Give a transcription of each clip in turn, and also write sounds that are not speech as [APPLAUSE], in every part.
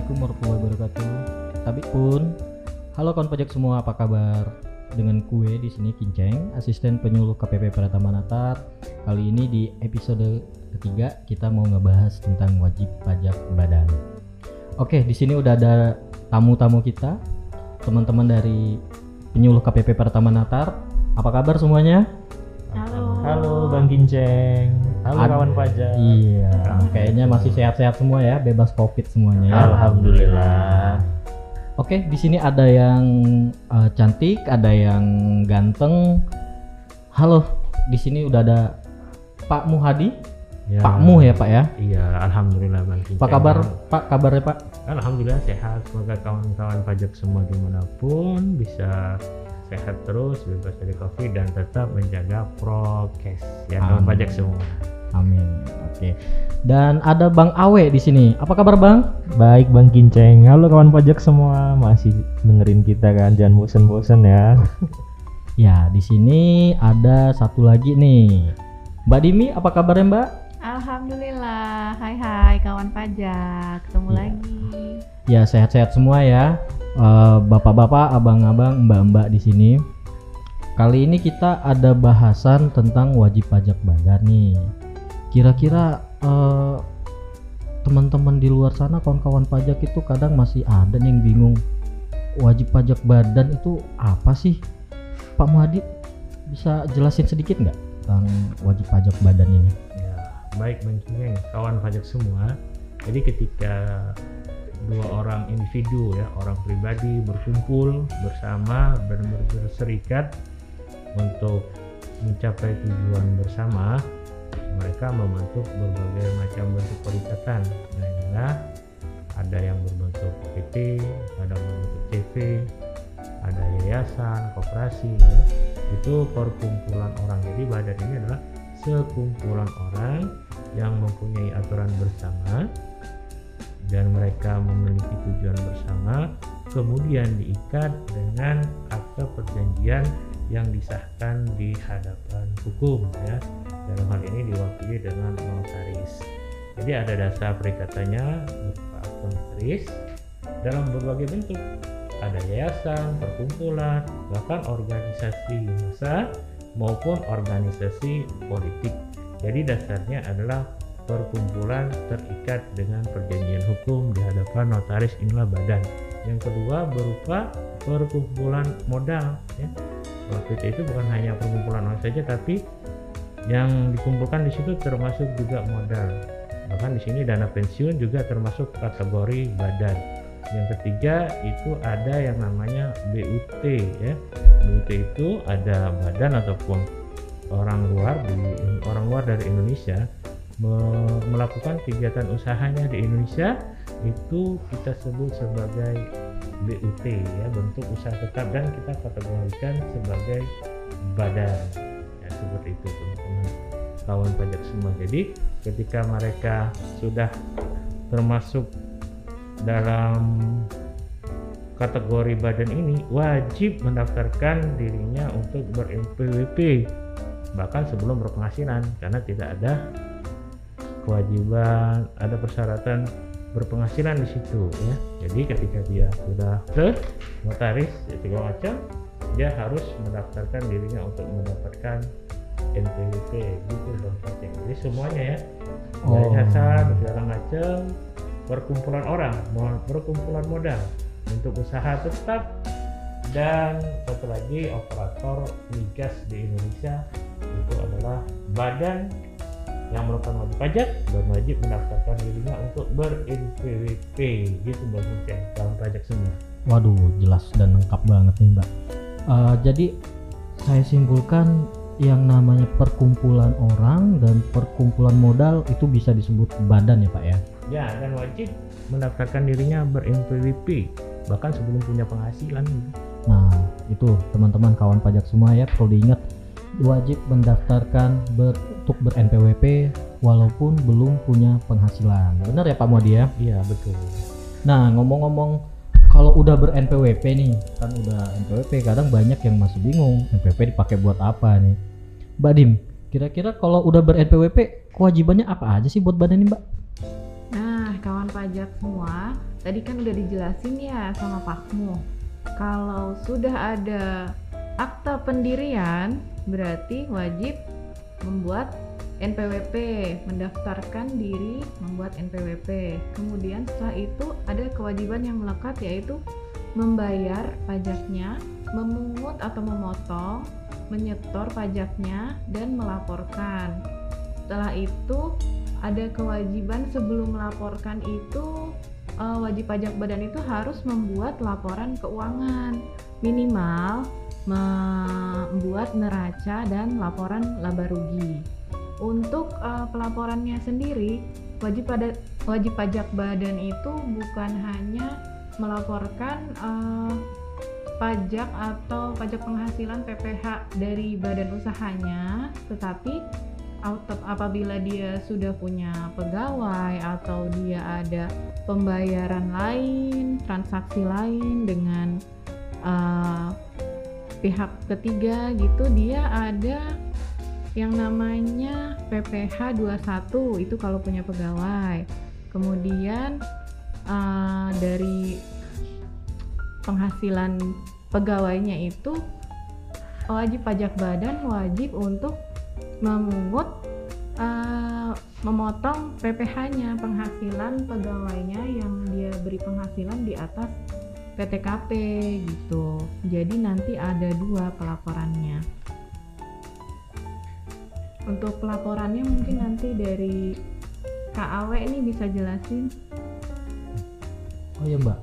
Assalamualaikum warahmatullahi wabarakatuh. Tapi pun, halo kawan pajak semua, apa kabar? Dengan kue di sini Kinceng, asisten penyuluh KPP Pratama Natar. Kali ini di episode ketiga kita mau ngebahas tentang wajib pajak badan. Oke, di sini udah ada tamu-tamu kita, teman-teman dari penyuluh KPP Pratama Natar. Apa kabar semuanya? Halo. Halo Bang Ginceng. Halo Ad- kawan pajak. Iya, kayaknya masih sehat-sehat semua ya, bebas covid semuanya ya. Alhamdulillah. Oke, di sini ada yang eh, cantik, ada yang ganteng. Halo, di sini udah ada Pak Muhadi, Ya, Pak Mu ya Pak ya. Iya, alhamdulillah Bang. Apa kabar Pak? Kabarnya Pak? Alhamdulillah sehat. Semoga kawan-kawan pajak semua di mana pun bisa sehat terus, bebas dari covid dan tetap menjaga prokes ya kawan pajak semua. Amin. Oke. Dan ada Bang Awe di sini. Apa kabar Bang? Baik Bang Kinceng. Halo kawan pajak semua. Masih dengerin kita kan? Jangan bosen-bosen ya. [LAUGHS] Ya, di sini ada satu lagi nih. Mbak Dimi, apa kabarnya Mbak? Alhamdulillah, hai hai kawan pajak, ketemu Iya. lagi. Ya, sehat-sehat semua ya. Eh, Bapak-bapak, abang-abang, mbak-mbak di sini. Kali ini kita ada bahasan tentang wajib pajak badan nih. Kira-kira eh, teman-teman di luar sana kawan-kawan pajak itu kadang masih ada nih yang bingung. Wajib pajak badan itu apa sih? Pak Muhadi bisa jelasin sedikit nggak tentang wajib pajak badan ini? Ya, baik Bang kawan pajak semua. Jadi ketika dua orang individu ya, orang pribadi berkumpul bersama dan ber- berserikat untuk mencapai tujuan bersama, mereka membentuk berbagai macam bentuk perikatan. Nah, inilah ada yang berbentuk PT, ada yang berbentuk CV, ada yayasan, koperasi. ya. Itu perkumpulan orang. Jadi badan ini adalah sekumpulan orang yang mempunyai aturan bersama dan mereka memiliki tujuan bersama kemudian diikat dengan akte perjanjian yang disahkan di hadapan hukum ya dalam hal ini diwakili dengan notaris jadi ada dasar perikatannya berupa akte notaris dalam berbagai bentuk ada yayasan, perkumpulan, bahkan organisasi massa maupun organisasi politik. Jadi dasarnya adalah perkumpulan terikat dengan perjanjian hukum di hadapan notaris inilah badan. Yang kedua berupa perkumpulan modal. Ya. PT itu bukan hanya perkumpulan orang saja, tapi yang dikumpulkan di situ termasuk juga modal. Bahkan di sini dana pensiun juga termasuk kategori badan. Yang ketiga itu ada yang namanya BUT ya. BUT itu ada badan ataupun orang luar di orang luar dari Indonesia me- melakukan kegiatan usahanya di Indonesia itu kita sebut sebagai BUT ya bentuk usaha tetap dan kita kategorikan sebagai badan ya seperti itu kawan pajak semua. Jadi ketika mereka sudah termasuk dalam kategori badan ini wajib mendaftarkan dirinya untuk ber-NPWP bahkan sebelum berpenghasilan karena tidak ada kewajiban ada persyaratan berpenghasilan di situ ya. Jadi ketika dia sudah ke notaris segala macam dia harus mendaftarkan dirinya untuk mendapatkan NPWP gitu dong jadi semuanya ya. Oh. yayasan segala macam perkumpulan orang perkumpulan modal untuk usaha tetap. Dan satu lagi operator migas di Indonesia itu adalah badan yang merupakan wajib pajak dan wajib mendaftarkan dirinya untuk ber-NPWP gitu Kuncen dalam pajak semua. Waduh, jelas dan lengkap banget nih Mbak. Eh, jadi saya simpulkan yang namanya perkumpulan orang dan perkumpulan modal itu bisa disebut badan ya Pak ya. ya dan wajib mendaftarkan dirinya ber-NPWP bahkan sebelum punya penghasilan. Nah itu teman-teman kawan pajak semua ya perlu diingat wajib mendaftarkan ber, untuk ber-NPWP walaupun belum punya penghasilan. Benar ya Pak Modi ya? iya betul Nah ngomong-ngomong kalau udah ber-NPWP nih kan udah NPWP kadang banyak yang masih bingung NPWP dipakai buat apa nih Mbak Dim kira-kira kalau udah ber-NPWP kewajibannya apa aja sih buat badan ini Mbak? Nah, kawan pajak semua, tadi kan udah dijelasin ya sama Pakmu. Kalau sudah ada akta pendirian, berarti wajib membuat NPWP, mendaftarkan diri membuat NPWP. Kemudian setelah itu ada kewajiban yang melekat yaitu membayar pajaknya, memungut atau memotong, menyetor pajaknya dan melaporkan. Setelah itu ada kewajiban sebelum melaporkan itu eh, wajib pajak badan itu harus membuat laporan keuangan minimal membuat neraca dan laporan laba rugi. Untuk eh, pelaporannya sendiri, wajib pada wajib pajak badan itu bukan hanya melaporkan eh, pajak atau pajak penghasilan PPH dari badan usahanya, tetapi apabila dia sudah punya pegawai atau dia ada pembayaran lain, transaksi lain dengan eh, pihak ketiga gitu, dia ada yang namanya PPH 21 itu kalau punya pegawai. Kemudian eh, dari penghasilan pegawainya itu wajib pajak badan wajib untuk memungut eh, memotong PPH-nya penghasilan pegawainya yang dia beri penghasilan di atas PTKP gitu. Jadi nanti ada dua pelaporannya. Untuk pelaporannya mungkin nanti dari KAW ini bisa jelasin. Oh ya Mbak,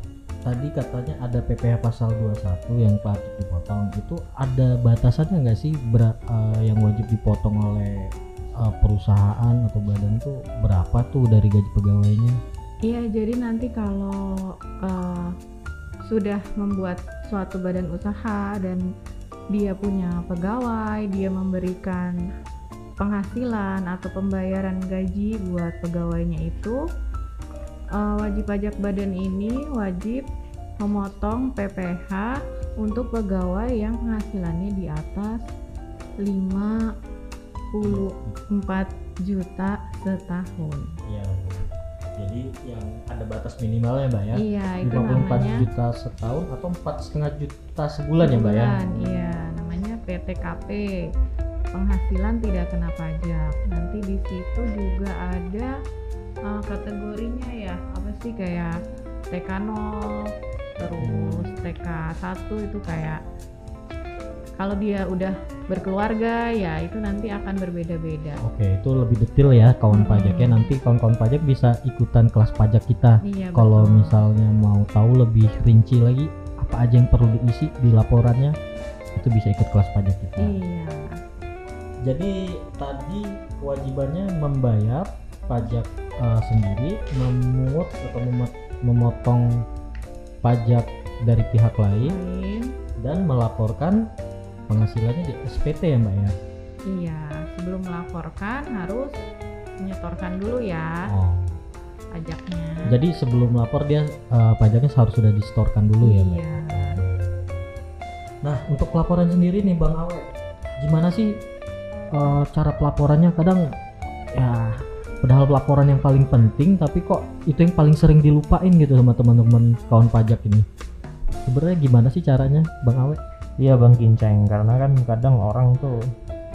tadi katanya ada PPh pasal 21 yang patut dipotong. Itu ada batasannya nggak sih bera- eh, yang wajib dipotong oleh eh, perusahaan atau badan itu berapa tuh dari gaji pegawainya? Iya, jadi nanti kalau eh, sudah membuat suatu badan usaha dan dia punya pegawai, dia memberikan penghasilan atau pembayaran gaji buat pegawainya itu, eh, wajib pajak badan ini wajib memotong PPh untuk pegawai yang penghasilannya di atas 54 juta setahun. Iya. Jadi yang ada batas minimalnya Mbak ya? Iya, itu 54 namanya juta setahun atau empat setengah juta sebulan ya Mbak ya? Iya, namanya PTKP. Penghasilan tidak kena pajak. Nanti di situ juga ada uh, kategorinya ya, apa sih kayak TK0, terus TK1 itu kayak kalau dia udah berkeluarga ya itu nanti akan berbeda-beda. Oke, itu lebih detail ya kawan Hmm. pajaknya. Nanti kawan-kawan pajak bisa ikutan kelas pajak kita. Iya, Kalau misalnya mau tahu lebih rinci lagi apa aja yang perlu diisi di laporannya, itu bisa ikut kelas pajak kita. Iya. Jadi tadi kewajibannya membayar pajak eh, sendiri, memungut atau memot- memotong pajak dari pihak lain dan melaporkan penghasilannya di SPT ya Mbak ya. Iya, sebelum melaporkan harus menyetorkan dulu ya Oh. pajaknya. Jadi sebelum lapor dia eh, pajaknya harus sudah disetorkan dulu ya Mbak. Iya. Nah untuk pelaporan sendiri nih Bang Awe, gimana sih eh, cara pelaporannya? Kadang ya padahal pelaporan yang paling penting tapi kok itu yang paling sering dilupain gitu sama teman-teman kawan pajak ini. Sebenarnya gimana sih caranya Bang Awe? Iya Bang Kinceng, karena kan kadang orang tuh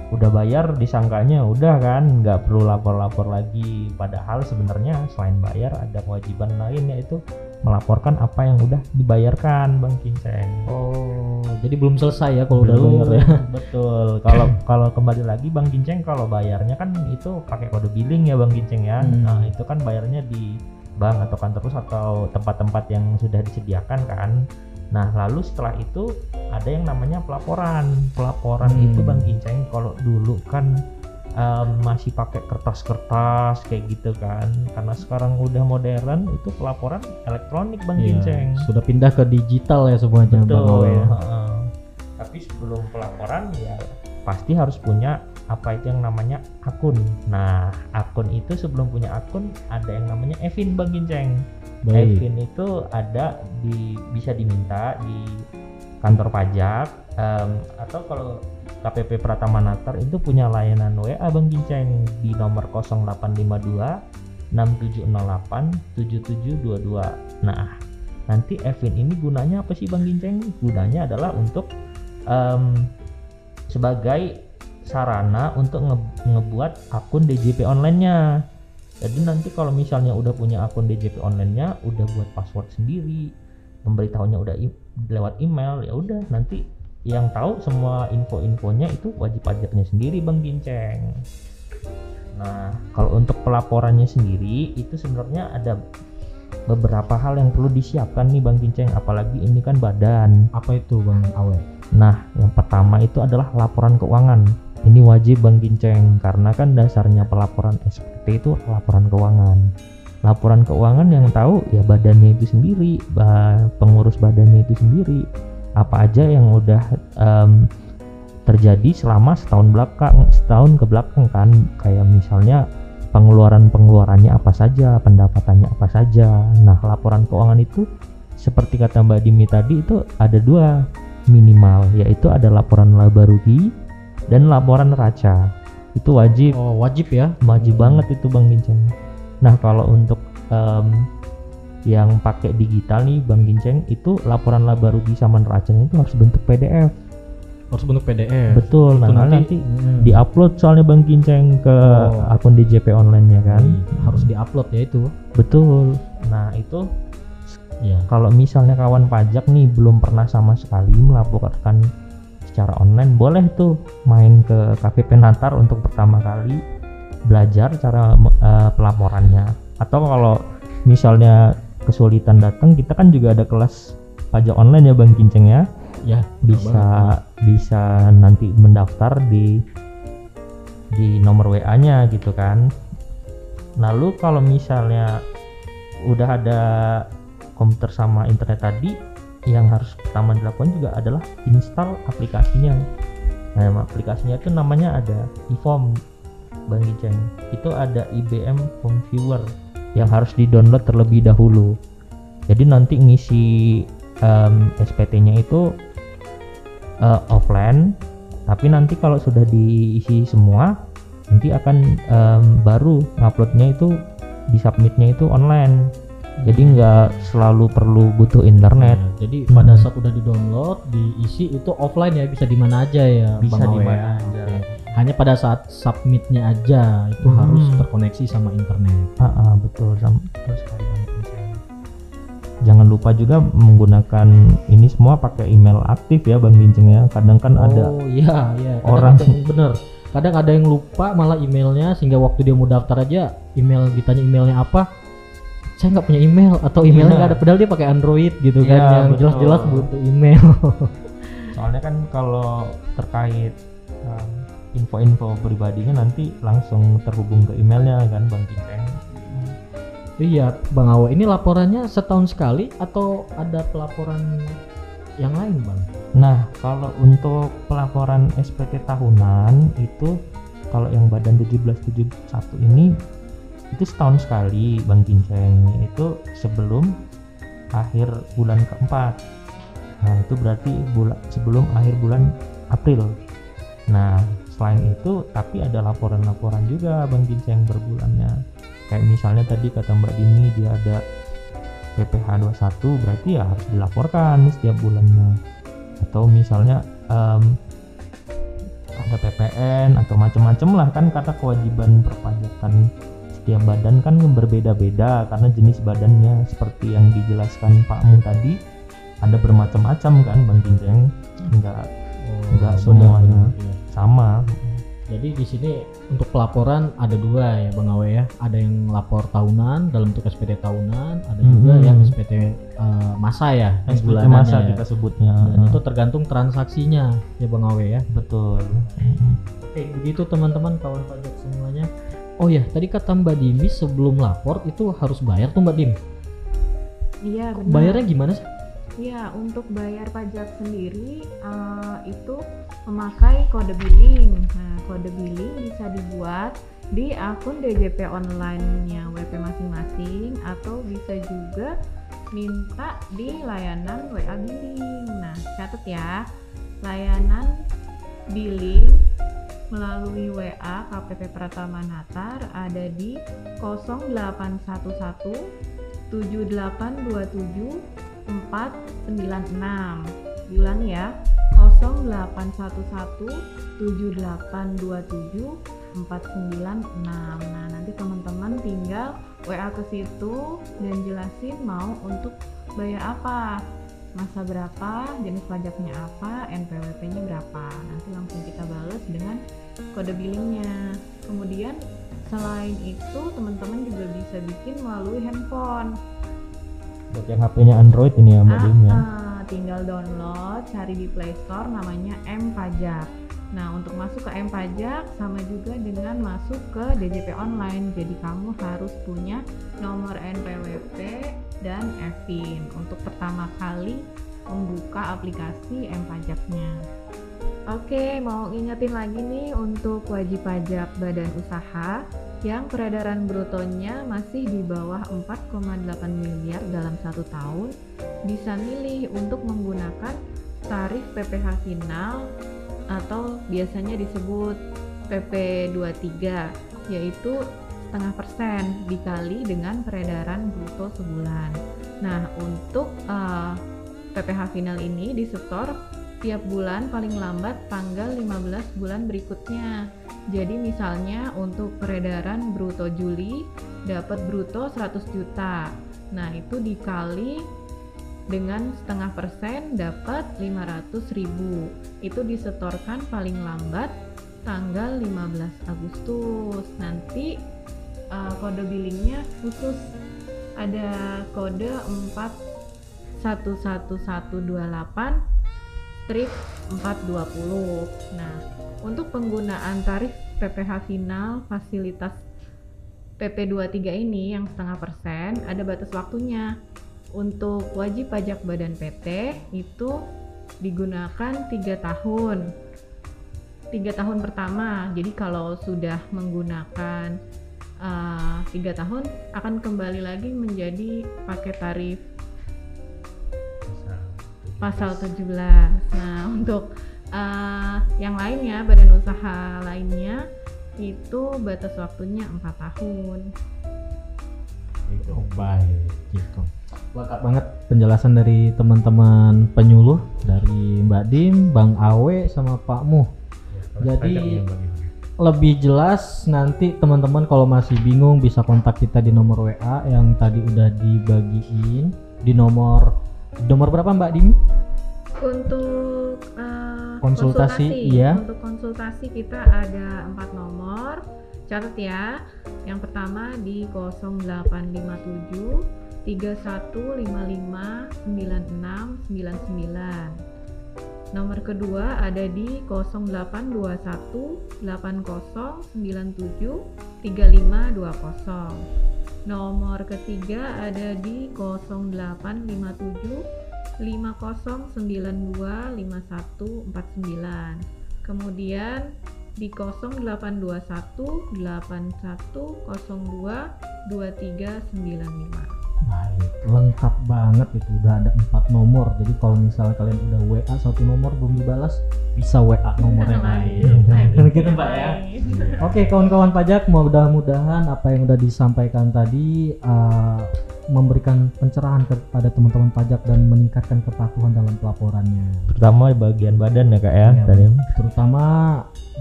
udah bayar disangkanya udah kan nggak perlu lapor-lapor lagi padahal sebenarnya selain bayar ada kewajiban lain yaitu melaporkan apa yang udah dibayarkan Bang Kinceng. Oh, jadi belum selesai ya kalau udah bayar ya. Betul. Kalau kalau kembali lagi Bang Kinceng kalau bayarnya kan itu pakai kode billing ya Bang Kinceng ya. Hmm. Nah, itu kan bayarnya di bank atau kantor pos atau tempat-tempat yang sudah disediakan kan. Nah, lalu setelah itu ada yang namanya pelaporan. Pelaporan Hmm. itu Bang Kinceng kalau dulu kan em, masih pakai kertas-kertas kayak gitu kan. Karena sekarang udah modern itu pelaporan elektronik Bang Iya, Kinceng. sudah pindah ke digital ya semuanya Bang. Betul. ya. heeh. Tapi sebelum pelaporan ya pasti harus punya apa itu yang namanya akun. Nah, akun itu sebelum punya akun ada yang namanya Evin Bang Ginceng. Baik. Evin itu ada di bisa diminta di kantor pajak em, atau kalau KPP Pratama Natar itu punya layanan WA Bang Ginceng di nomor 0852 6708 7722. Nah, nanti Evin ini gunanya apa sih Bang Ginceng? Gunanya adalah untuk em, sebagai sarana untuk nge- ngebuat akun DJP online-nya. Jadi nanti kalau misalnya udah punya akun DJP online-nya, udah buat password sendiri, memberitahunya udah lewat email, ya udah nanti yang tahu semua info-infonya itu wajib pajaknya sendiri Bang Ginceng. Nah, kalau untuk pelaporannya sendiri itu sebenarnya ada beberapa hal yang perlu disiapkan nih Bang Ginceng, apalagi ini kan badan. Apa itu Bang Awe? Nah, yang pertama itu adalah laporan keuangan. Ini wajib Bang Ginceng karena kan dasarnya pelaporan SPT itu laporan keuangan. Laporan keuangan yang tahu ya badannya itu sendiri, pengurus badannya itu sendiri. Apa aja yang udah em, terjadi selama setahun belakang, setahun ke belakang kan, kayak misalnya pengeluaran-pengeluarannya apa saja, pendapatannya apa saja. Nah, laporan keuangan itu seperti kata Mbak Dimi tadi itu ada dua minimal yaitu ada laporan laba rugi dan laporan neraca itu wajib Oh wajib ya? wajib banget itu Bang Ginceng nah kalau untuk em, yang pakai digital nih Bang Ginceng itu laporan laba rugi sama neracanya itu harus bentuk PDF Harus bentuk PDF. betul nah nanti, Hmm. diupload soalnya Bang Ginceng ke Oh. akun DJP online ya kan Iya, harus diupload ya itu. betul nah itu Ya. kalau misalnya kawan pajak nih belum pernah sama sekali melaporkan secara online boleh tuh main ke KPP Natar untuk pertama kali belajar cara eh, pelaporannya atau kalau misalnya kesulitan datang kita kan juga ada kelas pajak online ya Bang Kinceng ya Ya. bisa bisa nanti mendaftar di di nomor WA-nya gitu kan. Lalu kalau misalnya udah ada komputer sama internet tadi, yang harus pertama dilakukan juga adalah install aplikasinya. Nah, aplikasinya itu namanya ada iForm Bang Giceng. Itu ada IBM Form Viewer yang harus di-download terlebih dahulu. Jadi nanti ngisi em, SPT-nya itu eh, offline tapi nanti kalau sudah diisi semua nanti akan em, baru nguploadnya itu di submitnya itu online jadi nggak selalu perlu butuh internet Nah, jadi Hmm. pada saat udah di-download, diisi itu offline ya, bisa di mana aja ya, bisa di Awe mana ya? aja. Hanya pada saat submitnya aja itu Hmm. harus terkoneksi sama internet. Ah, ah, betul sama betul sekali jangan lupa juga menggunakan ini semua pakai email aktif ya Bang Ginceng ya kadang kan ada Oh iya iya. Kadang orang- ada yang bener. Kadang ada yang lupa malah emailnya sehingga waktu dia mau daftar aja email ditanya emailnya apa saya nggak punya email atau emailnya Iya. nggak ada padahal dia pakai Android gitu kan Iya, yang betul. jelas-jelas butuh email. [LAUGHS] soalnya kan kalau terkait um, info-info pribadinya nanti langsung terhubung ke emailnya kan Bang Ginceng iya Bang Awe ini laporannya setahun sekali atau ada pelaporan yang lain Bang? Nah, kalau untuk pelaporan SPT tahunan itu kalau yang badan 1771 ini itu setahun sekali Bang Ginceng itu sebelum akhir bulan keempat. Nah, itu berarti bulan sebelum akhir bulan April. Nah, selain itu tapi ada laporan-laporan juga Bang Ginceng berbulannya. Kayak misalnya tadi kata Mbak Dini dia ada PPH 21 berarti ya harus dilaporkan setiap bulannya atau misalnya em, ada PPN atau macam-macam lah kan kata kewajiban perpajakan setiap badan kan berbeda-beda karena jenis badannya seperti yang dijelaskan Pak Mu tadi ada bermacam-macam kan Bang Ginceng enggak Enggak benar, semuanya. benar, iya. Di sini untuk pelaporan ada dua ya Bang Awe ya. Ada yang lapor tahunan dalam bentuk SPT tahunan, ada juga Mhm. yang SPT eh, masa ya, SPT bulanannya masa ya. kita sebutnya Dan itu tergantung transaksinya ya Bang Awe ya. betul. Oke, begitu teman-teman kawan pajak semuanya. Oh ya, tadi kata Mbak Dimi sebelum lapor itu harus bayar tuh Mbak Dim. Iya, benar. Bayarnya gimana sih? Ya, untuk bayar pajak sendiri eh, itu memakai kode billing. Nah, kode billing bisa dibuat di akun DJP online-nya WP masing-masing atau bisa juga minta di layanan WA billing. Nah, catat ya. Layanan billing melalui WA KPP Pratama Natar ada di 0811 7827 496. Diulang ya. 0811 7827 496. Nah, nanti teman-teman tinggal WA ke situ dan jelasin mau untuk bayar apa masa berapa, jenis pajaknya apa, NPWP-nya berapa. Nanti langsung kita balas dengan kode billingnya. Kemudian selain itu teman-teman juga bisa bikin melalui handphone. Buat yang HP-nya Android ini ya Mbak Ah, ya ah, tinggal download, cari di Play Store namanya M Pajak. Nah, untuk masuk ke M Pajak sama juga dengan masuk ke DJP online. Jadi kamu harus punya nomor NPWP dan EVIN untuk pertama kali membuka aplikasi M Pajaknya. Oke, mau ingetin lagi nih untuk wajib pajak badan usaha yang peredaran brutonya masih di bawah 4,8 miliar dalam satu tahun bisa milih untuk menggunakan tarif PPh final atau biasanya disebut PP 23 yaitu setengah persen dikali dengan peredaran bruto sebulan. Nah untuk eh, PPh final ini disetor tiap bulan paling lambat tanggal 15 bulan berikutnya. Jadi misalnya untuk peredaran bruto Juli dapat bruto 100 juta. Nah, itu dikali dengan setengah persen dapat 500 ribu. Itu disetorkan paling lambat tanggal 15 Agustus. Nanti uh, kode billingnya khusus ada kode 411128 strip 420. Nah, untuk penggunaan tarif PPh final fasilitas PP23 ini yang setengah persen ada batas waktunya. Untuk wajib pajak badan PT itu digunakan tiga tahun. Tiga tahun pertama. Jadi kalau sudah menggunakan uh, tiga tahun akan kembali lagi menjadi pakai tarif pasal 17. Nah, [LAUGHS] untuk uh, yang lainnya badan usaha lainnya itu batas waktunya empat tahun. Oh, baik gitu. Lengkap banget penjelasan dari teman-teman penyuluh dari Mbak Dim, Bang Awe sama Pak Muh. Ya, Jadi- bagaimana? Lebih jelas nanti teman-teman kalau masih bingung bisa kontak kita di nomor WA yang tadi udah dibagiin di nomor nomor berapa Mbak Dim? Untuk uh, Konsultasi, iya. Untuk konsultasi kita ada empat nomor. Catat ya. Yang pertama di 0857 3155 9699. Nomor kedua ada di 0821 8097 3520. Nomor ketiga ada di 0857 5092 5149. Kemudian di 0821 8102 2395. Baik, lengkap banget itu udah ada empat nomor. Jadi kalau misalnya kalian udah WA satu nomor belum dibalas, bisa WA nomor yang lain. Kan gitu Mbak ya. Oke kawan-kawan pajak, mudah-mudahan apa yang udah disampaikan tadi uh, memberikan pencerahan kepada teman-teman pajak dan meningkatkan kepatuhan dalam pelaporannya. terutama di bagian badan ya kak ya tadi terutama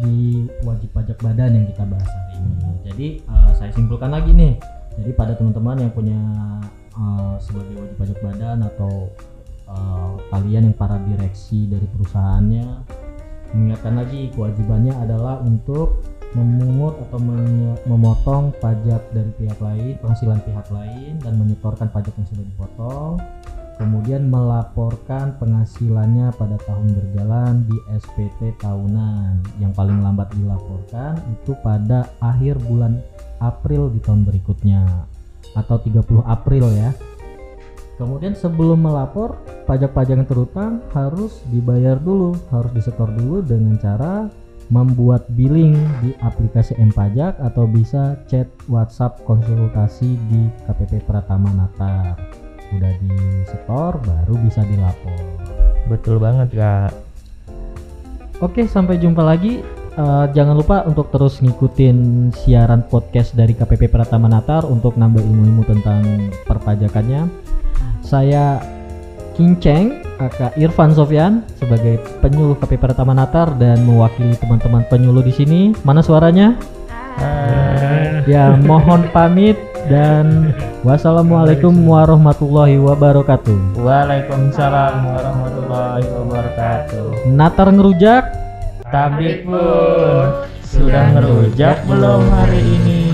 di wajib pajak badan yang kita bahas hari ini. Jadi uh, saya simpulkan lagi nih. Jadi pada teman-teman yang punya uh, sebagai wajib pajak badan atau uh, kalian yang para direksi dari perusahaannya mengingatkan lagi kewajibannya adalah untuk memungut atau memotong pajak dari pihak lain, penghasilan pihak lain dan menyetorkan pajak yang sudah dipotong kemudian melaporkan penghasilannya pada tahun berjalan di SPT tahunan. Yang paling lambat dilaporkan itu pada akhir bulan April di tahun berikutnya atau 30 April ya. Kemudian sebelum melapor pajak-pajak yang terutang harus dibayar dulu harus disetor dulu dengan cara membuat billing di aplikasi M Pajak atau bisa chat WhatsApp konsultasi di KPP Pratama Natar udah di setor baru bisa dilapor. Betul banget kak. Oke sampai jumpa lagi eh, jangan lupa untuk terus ngikutin siaran podcast dari KPP Pratama Natar untuk nambah ilmu-ilmu tentang perpajakannya. Saya Kinceng, aka Irfan Sofyan sebagai penyuluh KPP Pratama Natar dan mewakili teman-teman penyuluh di sini. Mana suaranya? Ah, Ya, mohon pamit dan wassalamualaikum warahmatullahi wabarakatuh. Waalaikumsalam warahmatullahi wabarakatuh. Natar ngerujak. Tabik pun sudah ngerujak belum hari ini?